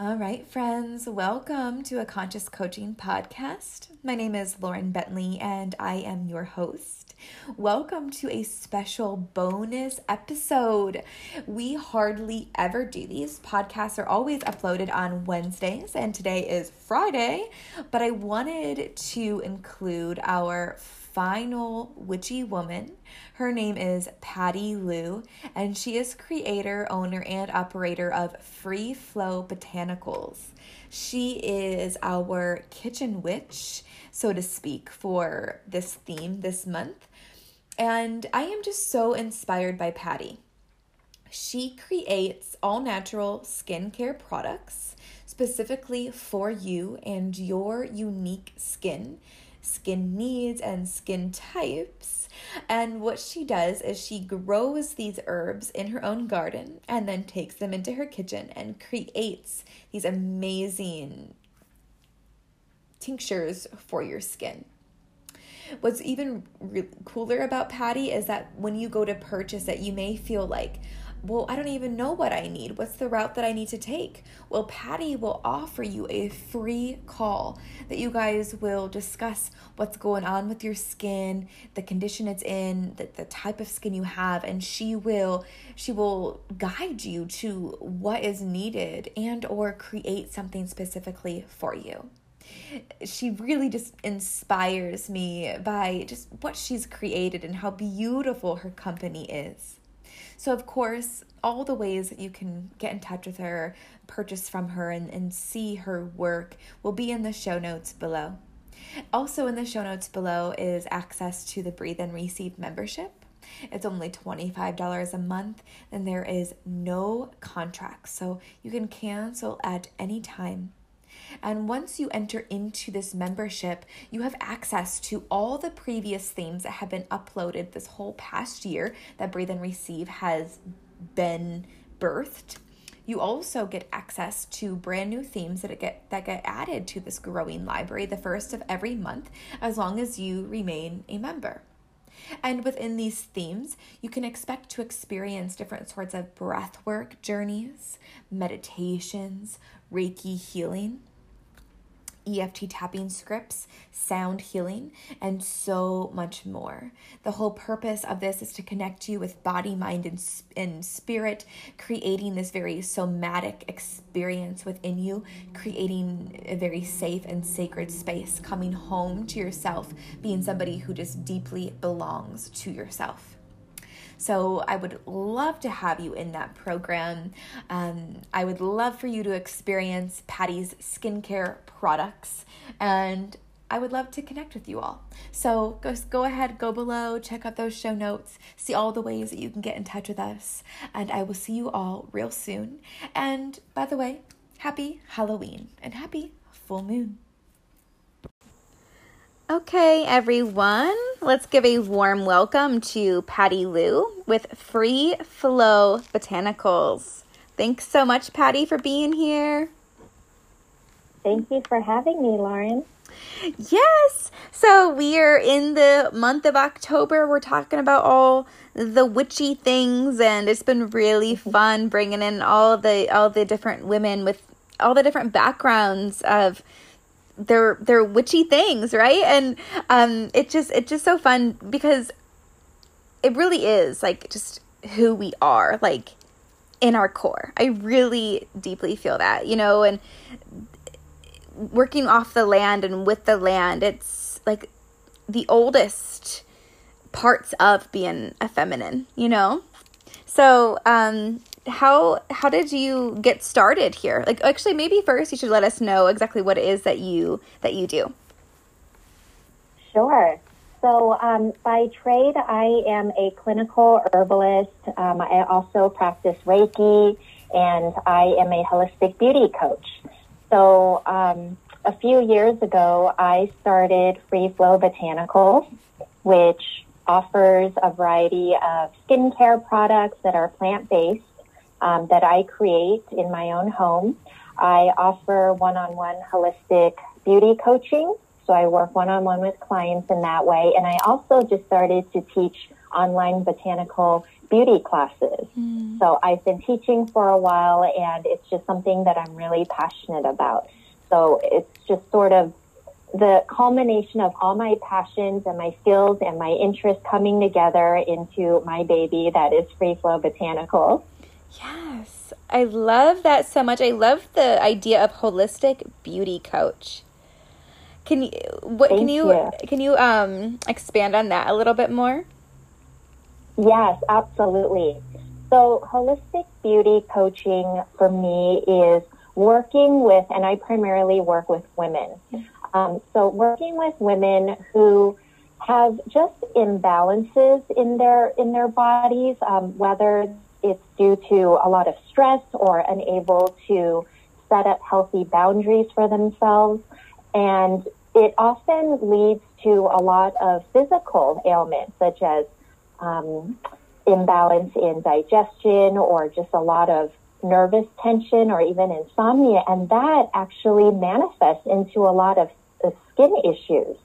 All right, friends, welcome to a Conscious Coaching Podcast. My name is Lauren Bentley and I am your host. Welcome to a special bonus episode. We hardly ever do these. Podcasts are always uploaded on Wednesdays, and today is Friday, but I wanted to include our final witchy woman. Her name is Patty Liu, and she is creator, owner, and operator of Free Flow Botanicals. She is our kitchen witch, so to speak, for this theme this month. And I am just so inspired by Patty. She creates all natural skincare products specifically for you and your unique skin skin needs and skin types. And what she does is she grows these herbs in her own garden and then takes them into her kitchen and creates these amazing tinctures for your skin. What's even re- cooler about Patty is that when you go to purchase it, you may feel like, well, I don't even know what I need. What's the route that I need to take? Well, Patty will offer you a free call that you guys will discuss what's going on with your skin, the condition it's in, the, the type of skin you have, and she will she will guide you to what is needed and or create something specifically for you she really just inspires me by just what she's created and how beautiful her company is. So, of course, all the ways that you can get in touch with her, purchase from her, and, and see her work will be in the show notes below. Also, in the show notes below is access to the Breathe and Receive membership. It's only $25 a month, and there is no contract, so you can cancel at any time. And once you enter into this membership, you have access to all the previous themes that have been uploaded this whole past year that Breathe and Receive has been birthed. You also get access to brand new themes that get that get added to this growing library the first of every month as long as you remain a member. And within these themes, you can expect to experience different sorts of breathwork journeys, meditations, Reiki healing, EFT tapping scripts, sound healing, and so much more. The whole purpose of this is to connect you with body, mind, and, and spirit, creating this very somatic experience within you, creating a very safe and sacred space, coming home to yourself, being somebody who just deeply belongs to yourself. So I would love to have you in that program. Um, I would love for you to experience Patty's skincare products and I would love to connect with you all. So go, go ahead, go below, check out those show notes, see all the ways that you can get in touch with us, and I will see you all real soon. And by the way, happy Halloween and happy full moon. Okay, everyone, let's give a warm welcome to Patty Liu with Free Flow Botanicals. Thanks so much, Patty, for being here. Thank you for having me, Lauren. Yes. So we are in the month of October. We're talking about all the witchy things and it's been really fun bringing in all the all the different women with all the different backgrounds of they're they're witchy things, right? And um it just it's just so fun because it really is like just who we are, like in our core. I really deeply feel that, you know, and working off the land and with the land, it's like the oldest parts of being a feminine, you know? So, um how how did you get started here? Like actually maybe first you should let us know exactly what it is that you that you do. Sure. So um, by trade, I am a clinical herbalist. Um, I also practice Reiki, and I am a holistic beauty coach. So um, a few years ago, I started Free Flow Botanicals, which offers a variety of skincare products that are plant based um, that I create in my own home. I offer one-on-one holistic beauty coaching. So I work one-on-one with clients in that way. And I also just started to teach online botanical beauty classes. Mm. So I've been teaching for a while and it's just something that I'm really passionate about. So it's just sort of the culmination of all my passions and my skills and my interests coming together into my baby that is Free Flow Botanicals. Yes, I love that so much. I love the idea of holistic beauty coach. Can you what Thank can you, you can you um expand on that a little bit more? Yes, absolutely. So holistic beauty coaching for me is working with, and I primarily work with women. Um, so working with women who have just imbalances in their in their bodies, um, whether it's due to a lot of stress or unable to set up healthy boundaries for themselves, and it often leads to a lot of physical ailments such as um, imbalance in digestion or just a lot of nervous tension or even insomnia. And that actually manifests into a lot of uh, skin issues.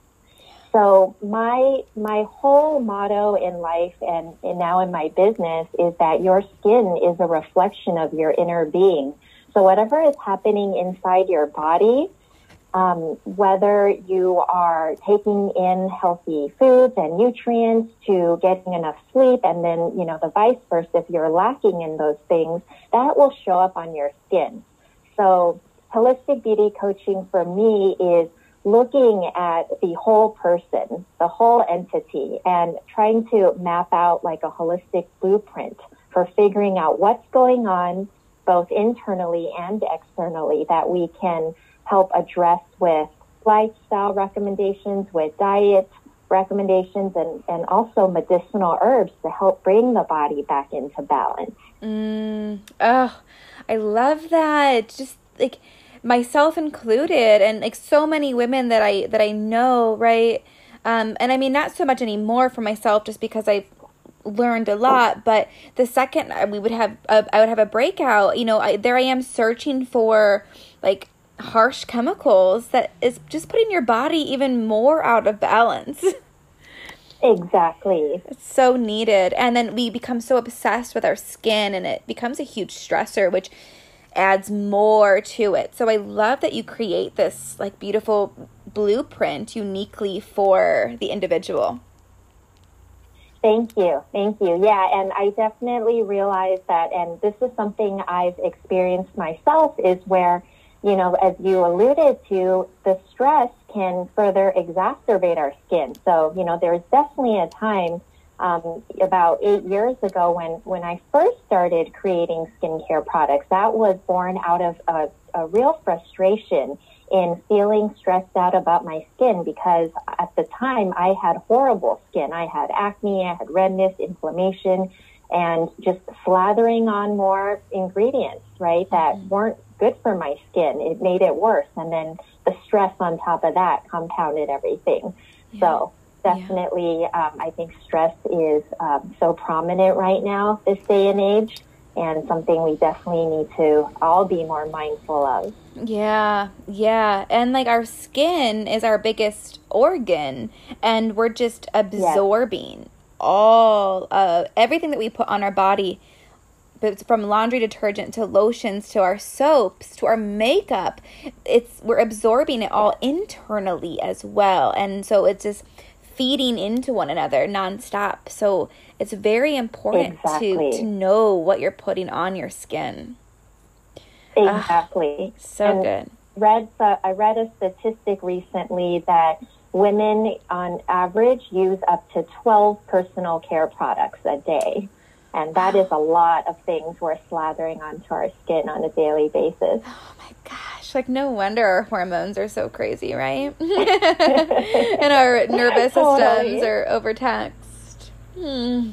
So my my whole motto in life and, and now in my business is that your skin is a reflection of your inner being. So whatever is happening inside your body, um, whether you are taking in healthy foods and nutrients to getting enough sleep, and then, you know, the vice versa, if you're lacking in those things, that will show up on your skin. So holistic beauty coaching for me is looking at the whole person, the whole entity, and trying to map out like a holistic blueprint for figuring out what's going on both internally and externally that we can help address with lifestyle recommendations, with diet recommendations, and, and also medicinal herbs to help bring the body back into balance. Mm, oh, I love that. Just like myself included, and like so many women that I that I know, right? Um, and I mean, not so much anymore for myself, just because I've learned a lot. But the second we would have, a, I would have a breakout. You know, I, there I am searching for like harsh chemicals that is just putting your body even more out of balance. Exactly. It's so needed. And then we become so obsessed with our skin and it becomes a huge stressor, which adds more to it. So I love that you create this like beautiful blueprint uniquely for the individual. Thank you. Thank you. Yeah, and I definitely realize that and this is something I've experienced myself is where you know, as you alluded to, the stress can further exacerbate our skin. So, you know, there's definitely a time um, about eight years ago when, when I first started creating skincare products. That was born out of a, a real frustration in feeling stressed out about my skin because at the time I had horrible skin. I had acne, I had redness, inflammation, and just slathering on more ingredients, right, that mm-hmm. weren't good for my skin. It made it worse. And then the stress on top of that compounded everything. Yeah. So definitely, yeah. um, I think stress is um, so prominent right now, this day and age, and something we definitely need to all be more mindful of. Yeah, yeah. And like our skin is our biggest organ, and we're just absorbing yes. all of everything that we put on our body but from laundry detergent to lotions to our soaps to our makeup it's we're absorbing it all internally as well and so it's just feeding into one another nonstop so it's very important exactly. to to know what you're putting on your skin exactly so and good read uh, i read a statistic recently that women on average use up to 12 personal care products a day and that is a lot of things we're slathering onto our skin on a daily basis. Oh my gosh. Like, no wonder our hormones are so crazy, right? and our nervous totally. systems are overtaxed. Hmm.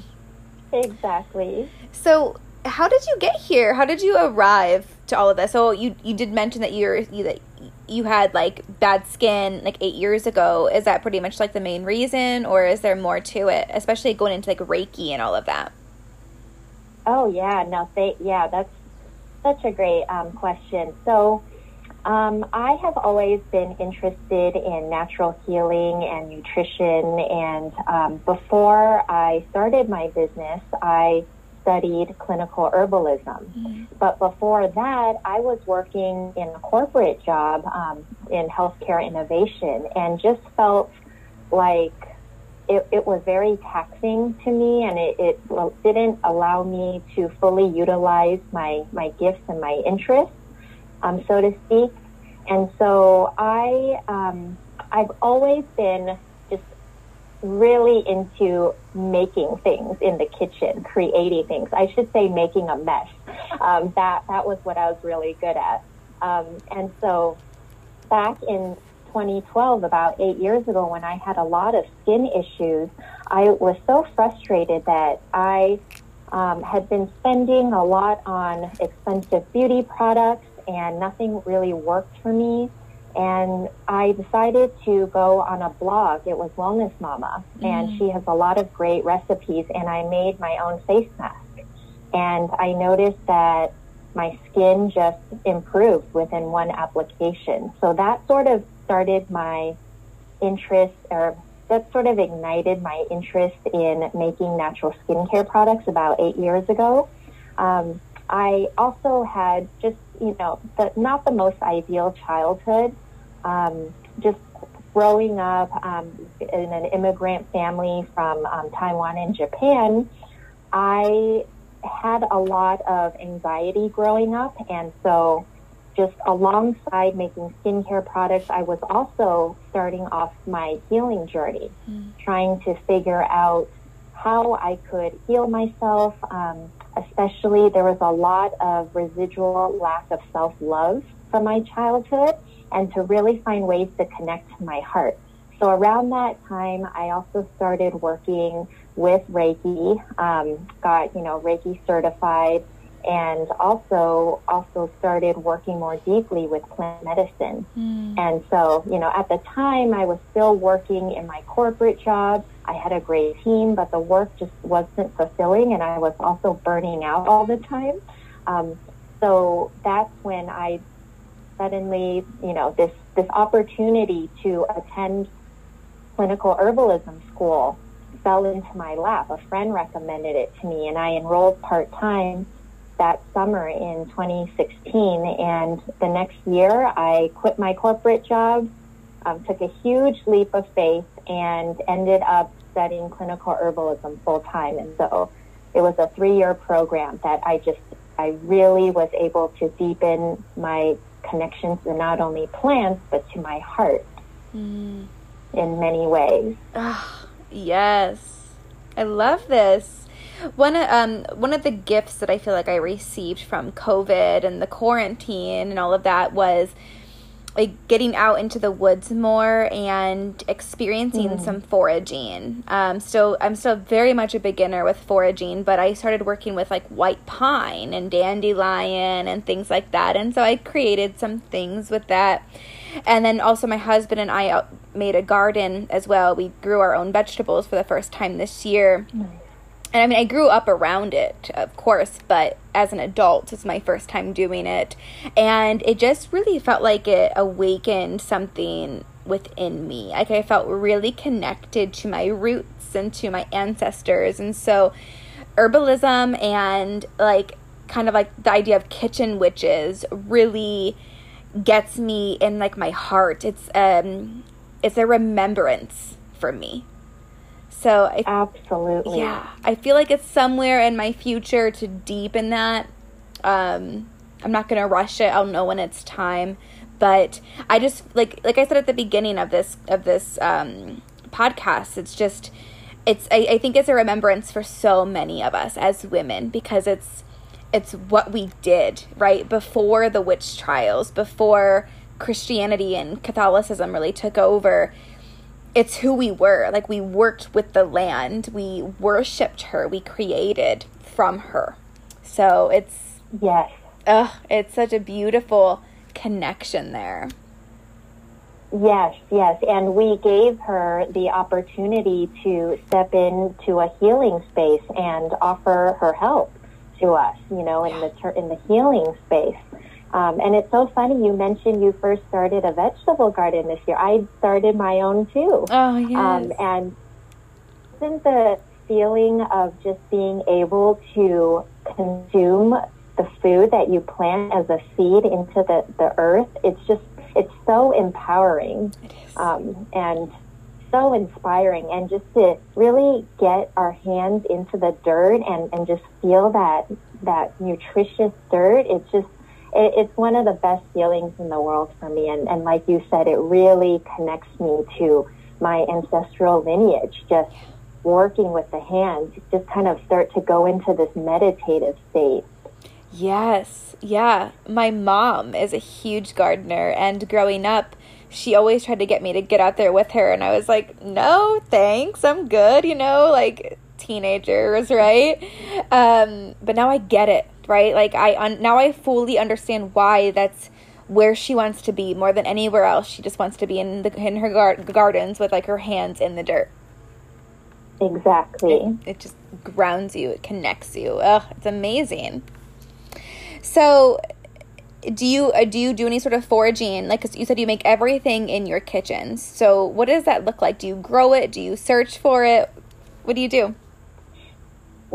Exactly. So, how did you get here? How did you arrive to all of this? So, you, you did mention that you're, you, that you had like bad skin like eight years ago. Is that pretty much like the main reason, or is there more to it, especially going into like Reiki and all of that? Oh yeah, no, they, yeah, that's such a great um, question. So, um, I have always been interested in natural healing and nutrition. And um, before I started my business, I studied clinical herbalism. Mm-hmm. But before that, I was working in a corporate job um, in healthcare innovation and just felt like it, it was very taxing to me and it, it didn't allow me to fully utilize my, my gifts and my interests, um, so to speak. And so I, um, I've always been just really into making things in the kitchen, creating things. I should say making a mess. Um, that, that was what I was really good at. Um, and so back in 2012, about eight years ago, when I had a lot of skin issues, I was so frustrated that I um, had been spending a lot on expensive beauty products and nothing really worked for me. And I decided to go on a blog. It was Wellness Mama, mm. and she has a lot of great recipes. And I made my own face mask. And I noticed that my skin just improved within one application. So that sort of started my interest, or that sort of ignited my interest in making natural skincare products about eight years ago. Um, I also had just, you know, the, not the most ideal childhood. Um, just growing up um, in an immigrant family from um, Taiwan and Japan, I had a lot of anxiety growing up. And so, just alongside making skincare products, I was also starting off my healing journey, mm. trying to figure out how I could heal myself. Um, especially, there was a lot of residual lack of self love from my childhood, and to really find ways to connect to my heart. So, around that time, I also started working with Reiki, um, got, you know, Reiki certified, and also also started working more deeply with plant medicine. Mm. And so, you know, at the time I was still working in my corporate job. I had a great team, but the work just wasn't fulfilling and I was also burning out all the time. Um, so that's when I suddenly, you know, this this opportunity to attend clinical herbalism school fell into my lap. A friend recommended it to me, and I enrolled part time that summer in 2016. And the next year, I quit my corporate job, um, took a huge leap of faith, and ended up studying clinical herbalism full time. And so it was a three year program that I just, I really was able to deepen my connections to not only plants, but to my heart mm. in many ways. Oh, Yes. I love this. One um one of the gifts that I feel like I received from COVID and the quarantine and all of that was like getting out into the woods more and experiencing mm. some foraging. Um, so I'm still very much a beginner with foraging, but I started working with like white pine and dandelion and things like that. And so I created some things with that. And then also my husband and I made a garden as well. We grew our own vegetables for the first time this year. Nice. And I mean, I grew up around it, of course, but as an adult, it's my first time doing it. And it just really felt like it awakened something within me. Like I felt really connected to my roots and to my ancestors. And so, herbalism and like kind of like the idea of kitchen witches really gets me in like my heart. It's um it's a remembrance for me. So I absolutely yeah, I feel like it's somewhere in my future to deepen that. Um, I'm not gonna rush it. I'll know when it's time. But I just like like I said at the beginning of this of this um, podcast. It's just it's I, I think it's a remembrance for so many of us as women because it's it's what we did right before the witch trials before Christianity and Catholicism really took over, it's who we were. Like we worked with the land, we worshipped her, we created from her. So it's yes, ugh, it's such a beautiful connection there. Yes, yes, and we gave her the opportunity to step into a healing space and offer her help to us. You know, in the in the healing space. Um, and it's so funny you mentioned you first started a vegetable garden this year. I started my own too. Oh yes. Um, and isn't the feeling of just being able to consume the food that you plant as a seed into the, the earth, it's just, it's so empowering um, and so inspiring. And just to really get our hands into the dirt and, and just feel that, that nutritious dirt, it's just, it, it's one of the best feelings in the world for me. And, and like you said, it really connects me to my ancestral lineage, just working with the hands, just kind of start to go into this meditative state. Yes, yeah. My mom is a huge gardener, and growing up, she always tried to get me to get out there with her, and I was like, no, thanks, I'm good, you know, like teenagers, right? Um, but now I get it, right? Like I un- now I fully understand why that's where she wants to be more than anywhere else. She just wants to be in the in her gar- gardens with like her hands in the dirt. Exactly. It, it just grounds you. It connects you. Ugh, it's amazing. So, do you uh, do you do any sort of foraging? Like you said, you make everything in your kitchen. So, what does that look like? Do you grow it? Do you search for it? What do you do?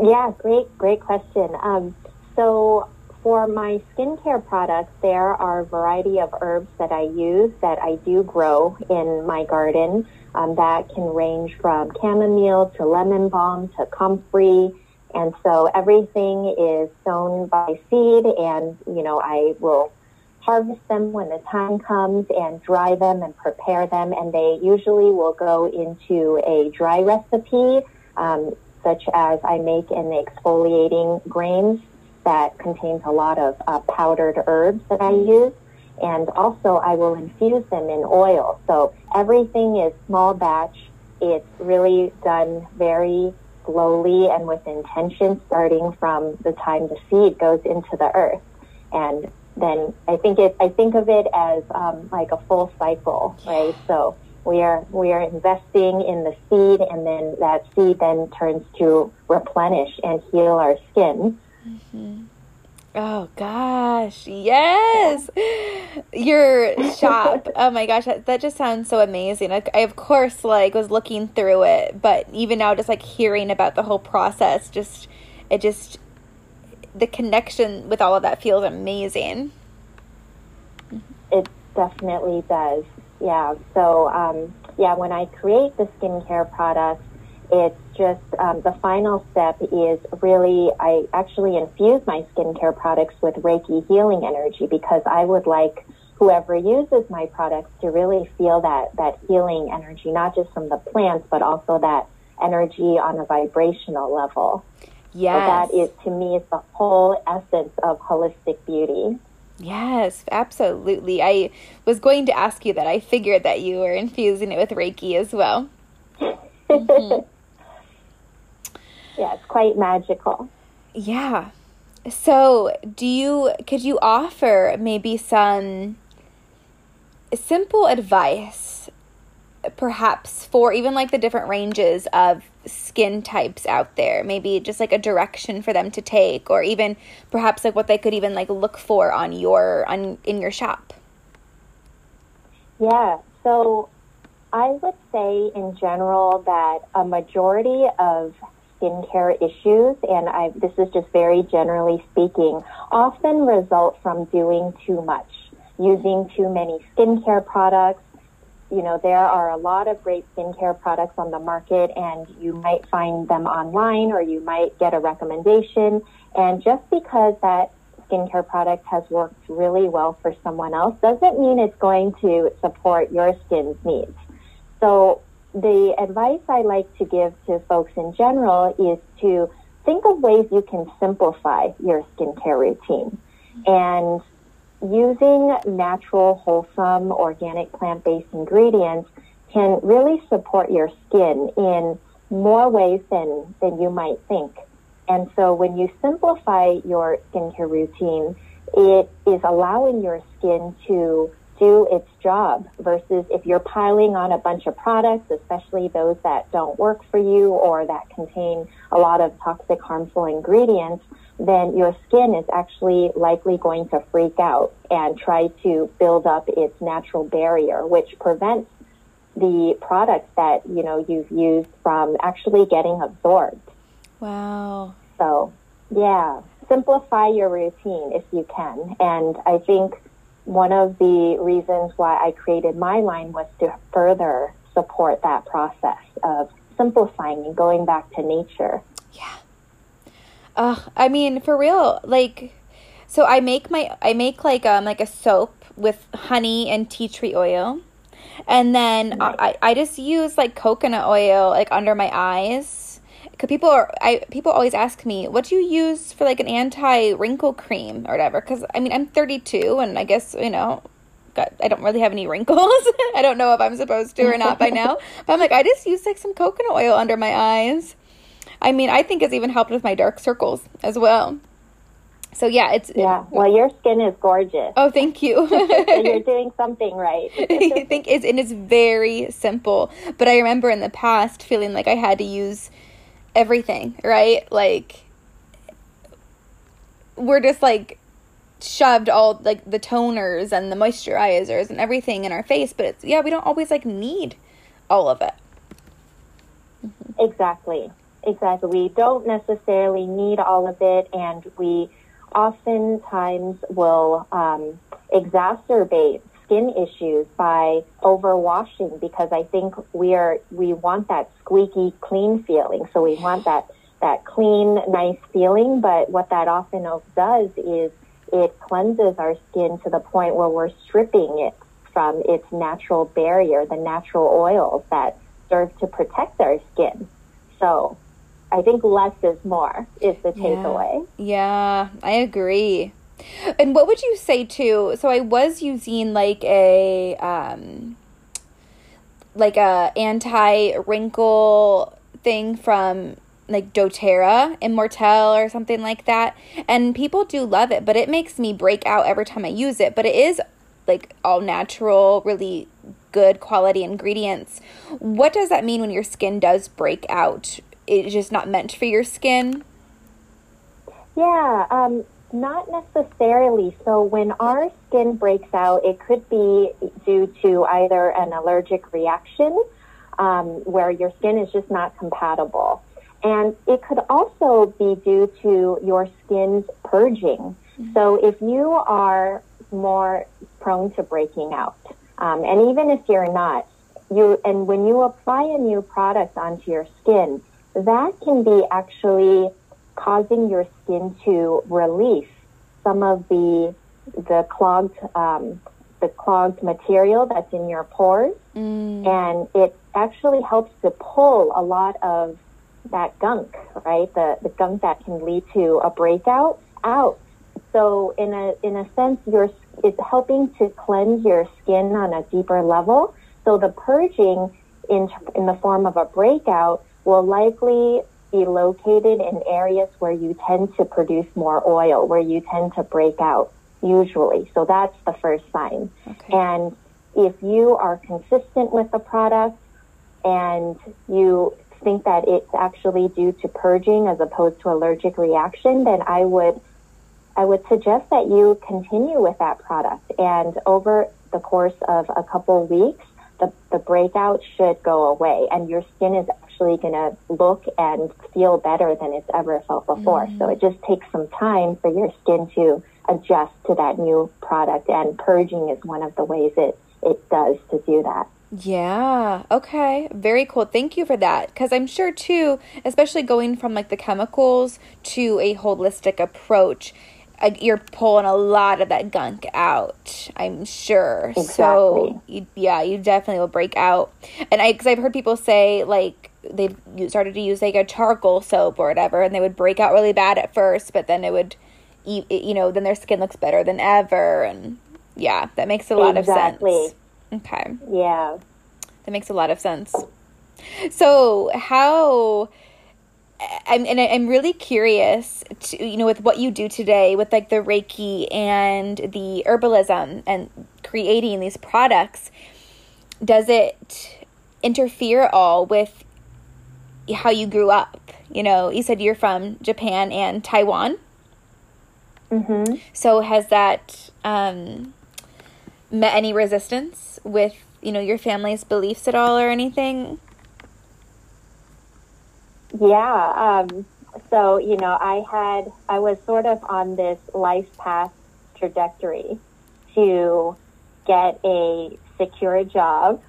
Yeah, great, great question. Um, so, for my skincare products, there are a variety of herbs that I use that I do grow in my garden. Um, that can range from chamomile to lemon balm to comfrey and so everything is sown by seed and, you know, I will harvest them when the time comes and dry them and prepare them. And they usually will go into a dry recipe, um, such as I make an exfoliating grains that contains a lot of uh, powdered herbs that I use. And also I will infuse them in oil. So everything is small batch. It's really done very slowly and with intention, starting from the time the seed goes into the earth. And then I think it, I think of it as um, like a full cycle, right? So we are we are investing in the seed, and then that seed then turns to replenish and heal our skin. Mm-hmm. Oh gosh, yes. Your shop. oh my gosh, that, that just sounds so amazing. Like I of course like was looking through it, but even now just like hearing about the whole process just it just the connection with all of that feels amazing. It definitely does. Yeah. So um yeah, when I create the skincare products it's just um, the final step is really I actually infuse my skincare products with Reiki healing energy because I would like whoever uses my products to really feel that that healing energy, not just from the plants, but also that energy on a vibrational level. Yes. So that is to me is the whole essence of holistic beauty. Yes, absolutely. I was going to ask you that. I figured that you were infusing it with Reiki as well. Mm-hmm yeah, it's quite magical. Yeah. So, do you could you offer maybe some simple advice perhaps for even like the different ranges of skin types out there maybe just like a direction for them to take or even perhaps like what they could even like look for on your on in your shop yeah so i would say in general that a majority of skincare issues, and I, this is just very generally speaking, often result from doing too much, using too many skincare products. You know, there are a lot of great skincare products on the market, and you might find them online or you might get a recommendation. And just because that skincare product has worked really well for someone else doesn't mean it's going to support your skin's needs. So the advice I like to give to folks in general is to think of ways you can simplify your skincare routine. And using natural, wholesome, organic, plant based ingredients can really support your skin in more ways than, than you might think. And so when you simplify your skincare routine, it is allowing your skin to do its job versus if you're piling on a bunch of products, especially those that don't work for you or that contain a lot of toxic, harmful ingredients, then your skin is actually likely going to freak out and try to build up its natural barrier, which prevents the products that you know you've used from actually getting absorbed. Wow. So, yeah, simplify your routine if you can. And I think one of the reasons why I created my line was to further support that process of simplifying and going back to nature. Yeah. Uh, I mean, for real, like, so I make my, I make like, um, like a soap with honey and tea tree oil. And then Nice. I, I just use like coconut oil like under my eyes. Cause people are, I people always ask me, what do you use for like an anti wrinkle cream or whatever? Cause I mean I'm 32 and I guess you know, got I don't really have any wrinkles. I don't know if I'm supposed to or not by now. But I'm like I just use like some coconut oil under my eyes. I mean I think it's even helped with my dark circles as well. So yeah, it's Yeah, well, your skin is gorgeous. Oh, thank you. you're doing something right. I think and it's very simple. But I remember in the past feeling like I had to use everything, right? Like we're just like shoved all like the toners and the moisturizers and everything in our face, but it's yeah, we don't always like need all of it. Exactly. Exactly. We don't necessarily need all of it, and we oftentimes will um, exacerbate skin issues by overwashing because I think we are we want that squeaky clean feeling. So we want that that clean, nice feeling. But what that often does is it cleanses our skin to the point where we're stripping it from its natural barrier, the natural oils that serve to protect our skin. So I think less is more is the takeaway. Yeah, I agree. And what would you say too? So I was using like a um like a anti wrinkle thing from like doTERRA Immortelle or something like that. And people do love it, but it makes me break out every time I use it. But it is like all natural, really good quality ingredients. What does that mean when your skin does break out? It's just not meant for your skin? Yeah, um, not necessarily. So when our skin breaks out, it could be due to either an allergic reaction um, where your skin is just not compatible. And it could also be due to your skin's purging. So if you are more prone to breaking out, um, and even if you're not, you and when you apply a new product onto your skin, that can be actually causing your skin to release some of the the clogged um, the clogged material that's in your pores, Mm. and it actually helps to pull a lot of that gunk, right? The the gunk that can lead to a breakout out. So in a in a sense, you're it's helping to cleanse your skin on a deeper level. So the purging in in the form of a breakout will likely be located in areas where you tend to produce more oil, where you tend to break out usually. So that's the first sign. Okay. And if you are consistent with the product and you think that it's actually due to purging as opposed to allergic reaction, then I would I would suggest that you continue with that product. And over the course of a couple weeks, the, the breakout should go away and your skin is actually going to look and feel better than it's ever felt before. So it just takes some time for your skin to adjust to that new product and purging is one of the ways it, it does to do that. Yeah. Okay. Very cool. Thank you for that. Because I'm sure, too, especially going from like the chemicals to a holistic approach, you're pulling a lot of that gunk out. I'm sure. So, you, yeah, you definitely will break out. And I, because I've heard people say like they've started to use like a charcoal soap or whatever, and they would break out really bad at first, but then it would, you, you know, then their skin looks better than ever. And yeah, that makes a lot Exactly. of sense. Okay. Yeah. That makes a lot of sense. So, how I'm and I'm really curious to you know with what you do today with like the Reiki and the herbalism and creating these products does it interfere at all with how you grew up? You know, you said you're from Japan and Taiwan. hmm So has that um, met any resistance with you know, your family's beliefs at all or anything? Yeah. Um, so, you know, I had, I was sort of on this life path trajectory to get a secure job,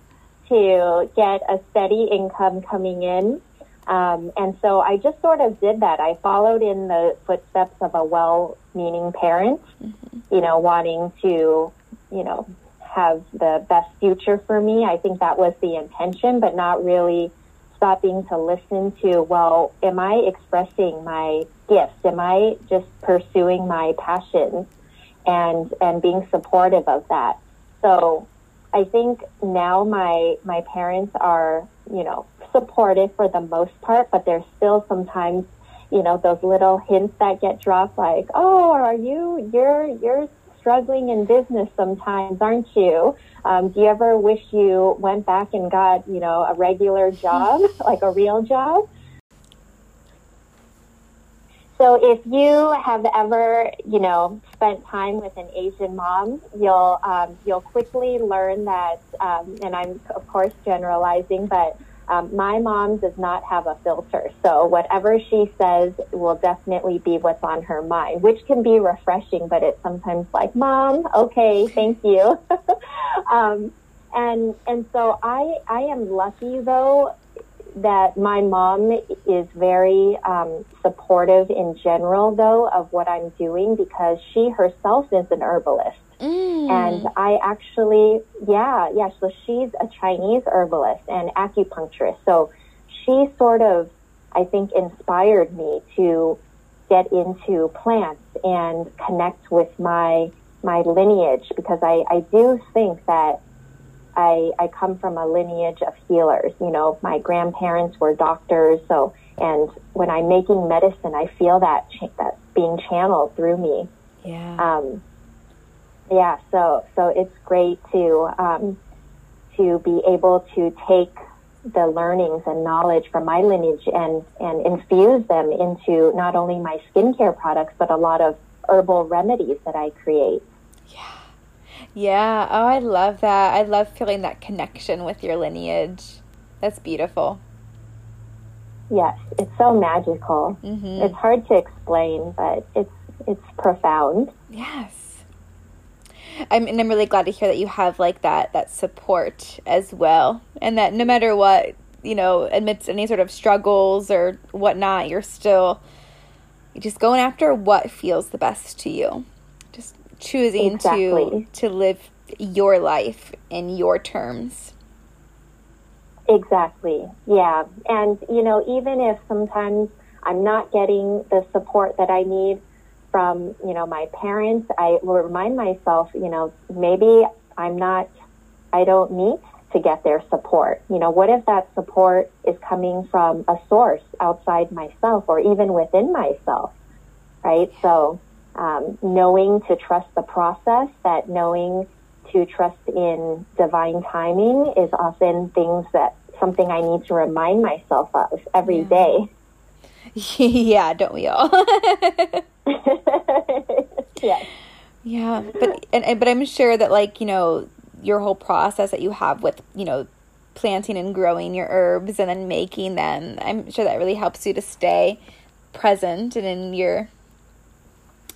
to get a steady income coming in. Um, and so I just sort of did that. I followed in the footsteps of a well meaning parent, mm-hmm. you know, wanting to, you know, have the best future for me. I think that was the intention, but not really stopping to listen to, well, am I expressing my gifts? Am I just pursuing my passions and, and being supportive of that? So I think now my, my parents are, you know, supportive for the most part, but there's still sometimes, you know, those little hints that get dropped like, oh, are you, you're, you're struggling in business sometimes, aren't you? Um, do you ever wish you went back and got, you know, a regular job, like a real job? So if you have ever, you know, spent time with an Asian mom, you'll um, you'll quickly learn that, um, and I'm of course generalizing, but um, my mom does not have a filter, so whatever she says will definitely be what's on her mind, which can be refreshing, but it's sometimes like, "Mom, okay, thank you." um, and and so I I am lucky though that my mom is very um, supportive in general though of what I'm doing because she herself is an herbalist. Mm. And I actually, yeah, yeah. So she's a Chinese herbalist and acupuncturist. So she sort of, I think, inspired me to get into plants and connect with my my lineage because I, I do think that I, I come from a lineage of healers. You know, my grandparents were doctors, so and when I'm making medicine, I feel that cha- that being channeled through me. Yeah. Um, yeah, so so it's great to um, to be able to take the learnings and knowledge from my lineage and and infuse them into not only my skincare products but a lot of herbal remedies that I create. Yeah. Yeah. Oh, I love that. I love feeling that connection with your lineage. That's beautiful. Yes, it's so magical. Mm-hmm. It's hard to explain, but it's it's profound. Yes. I'm and I'm really glad to hear that you have like that that support as well, and that no matter what you know, amidst any sort of struggles or whatnot, you're still just going after what feels the best to you. Just choosing exactly. to to live your life in your terms. Exactly. Yeah. And you know, even if sometimes I'm not getting the support that I need, from, you know, my parents, I will remind myself, you know, maybe I'm not, I don't need to get their support. You know, what if that support is coming from a source outside myself or even within myself, right? So, um, knowing to trust the process, that knowing to trust in divine timing is often things that something I need to remind myself of every yeah. day. yeah, don't we all? yes. Yeah, but and but I'm sure that like you know your whole process that you have with you know planting and growing your herbs and then making them. I'm sure that really helps you to stay present and in your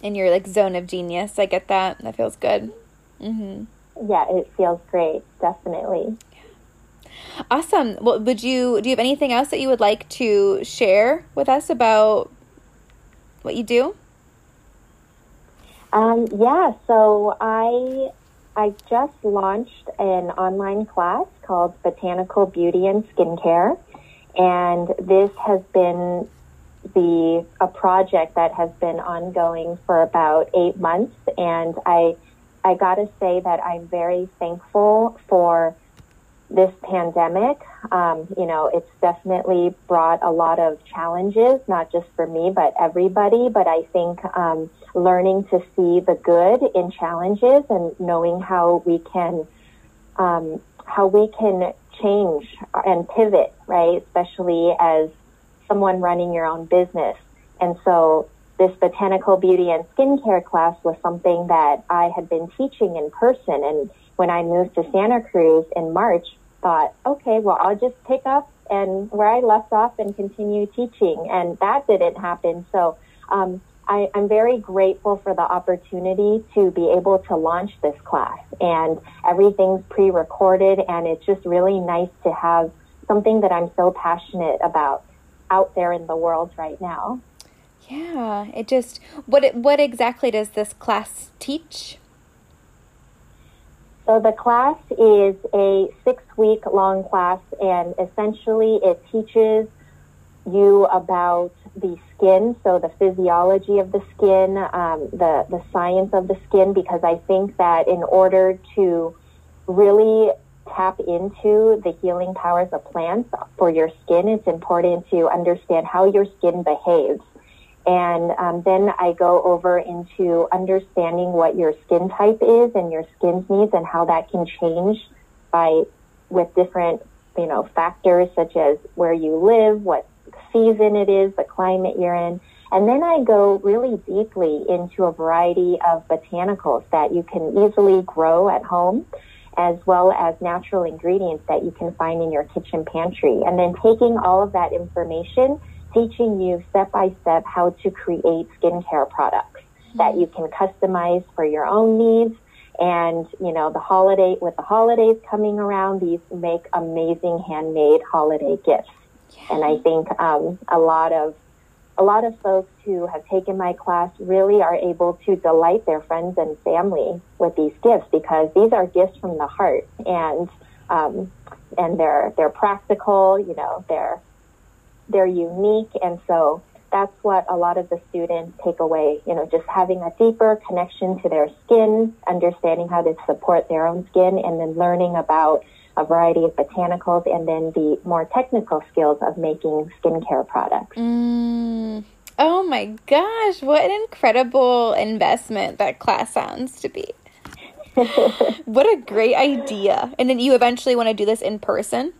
in your like zone of genius. I get that. That feels good. hmm Yeah, it feels great. Definitely. Awesome. Well, would you do you have anything else that you would like to share with us about what you do? Um, yeah, so I I just launched an online class called Botanical Beauty and Skincare, and this has been the a project that has been ongoing for about eight months, and I I got to say that I'm very thankful for this pandemic. Um, you know, it's definitely brought a lot of challenges, not just for me, but everybody. But I think um, learning to see the good in challenges and knowing how we can um, how we can change and pivot, right? Especially as someone running your own business. And so this botanical beauty and skincare class was something that I had been teaching in person. And when I moved to Santa Cruz in March, thought, okay, well, I'll just pick up and where I left off and continue teaching. And that didn't happen. So um, I, I'm very grateful for the opportunity to be able to launch this class. And everything's pre recorded, and it's just really nice to have something that I'm so passionate about out there in the world right now. Yeah, it just what what exactly does this class teach? So the class is a six week long class, and essentially it teaches you about the skin, so the physiology of the skin, um, the the science of the skin, because I think that in order to really tap into the healing powers of plants for your skin, it's important to understand how your skin behaves. And um, then I go over into understanding what your skin type is and your skin's needs and how that can change by with different, you know, factors such as where you live, what season it is, the climate you're in. And then I go really deeply into a variety of botanicals that you can easily grow at home, as well as natural ingredients that you can find in your kitchen pantry. And then taking all of that information teaching you step by step how to create skincare products mm-hmm. that you can customize for your own needs. And, you know, the holiday, with the holidays coming around, these make amazing handmade holiday gifts. Yeah. And I think um, a lot of a lot of folks who have taken my class really are able to delight their friends and family with these gifts because these are gifts from the heart and um, and they're they're practical. You know, they're they're unique. And so that's what a lot of the students take away, you know, just having a deeper connection to their skin, understanding how to support their own skin, and then learning about a variety of botanicals and then the more technical skills of making skincare products. Mm. Oh my gosh, what an incredible investment that class sounds to be. what a great idea. And then you eventually want to do this in person?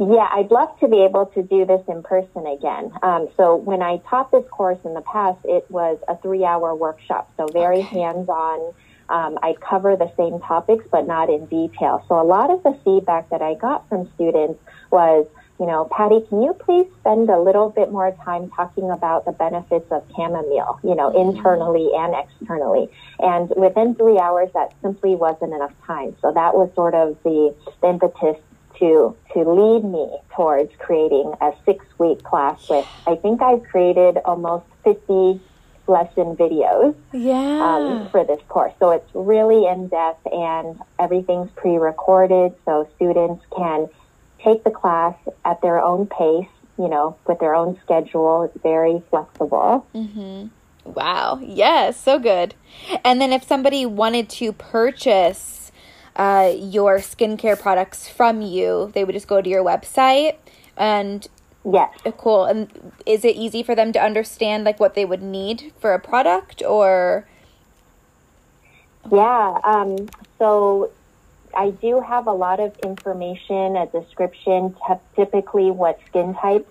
Yeah, I'd love to be able to do this in person again. Um, so when I taught this course in the past, it was a three-hour workshop, so very okay. hands-on. Um, I'd cover the same topics, but not in detail. So a lot of the feedback that I got from students was, you know, Patty, can you please spend a little bit more time talking about the benefits of chamomile, you know, mm-hmm. internally and externally? And within three hours, that simply wasn't enough time. So that was sort of the, the impetus to to lead me towards creating a six week class with I think I've created almost fifty lesson videos yeah. um, for this course. So it's really in depth and everything's pre recorded so students can take the class at their own pace, you know, with their own schedule. It's very flexible. Mm-hmm. Wow. Yes, so good. And then if somebody wanted to purchase uh, your skincare products from you. They would just go to your website and yes, uh, cool. And is it easy for them to understand like what they would need for a product or? Yeah. Um, so I do have a lot of information, a description, typically what skin types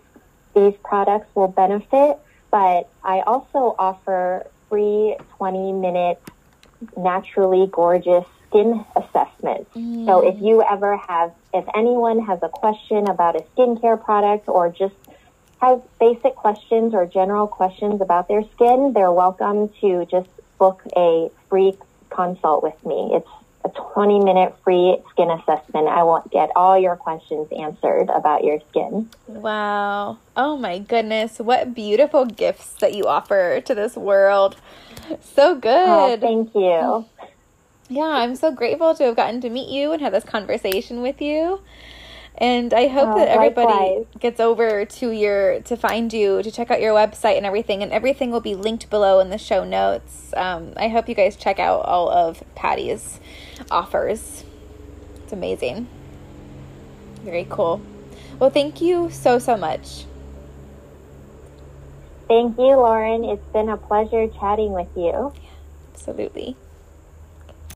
these products will benefit. But I also offer free 20 minute naturally gorgeous skin assessment. Mm. So if you ever have, if anyone has a question about a skincare product or just has basic questions or general questions about their skin, they're welcome to just book a free consult with me. It's a 20 minute free skin assessment. I will get all your questions answered about your skin. Wow. Oh my goodness. What beautiful gifts that you offer to this world. So good. Oh, thank you. Yeah, I'm so grateful to have gotten to meet you and have this conversation with you. And I hope oh, that everybody likewise. gets over to your to find you to check out your website and everything, and everything will be linked below in the show notes. Um, I hope you guys check out all of Patty's offers. It's amazing. Very cool. Well, thank you so so much. Thank you, Lauren. It's been a pleasure chatting with you. Yeah, absolutely.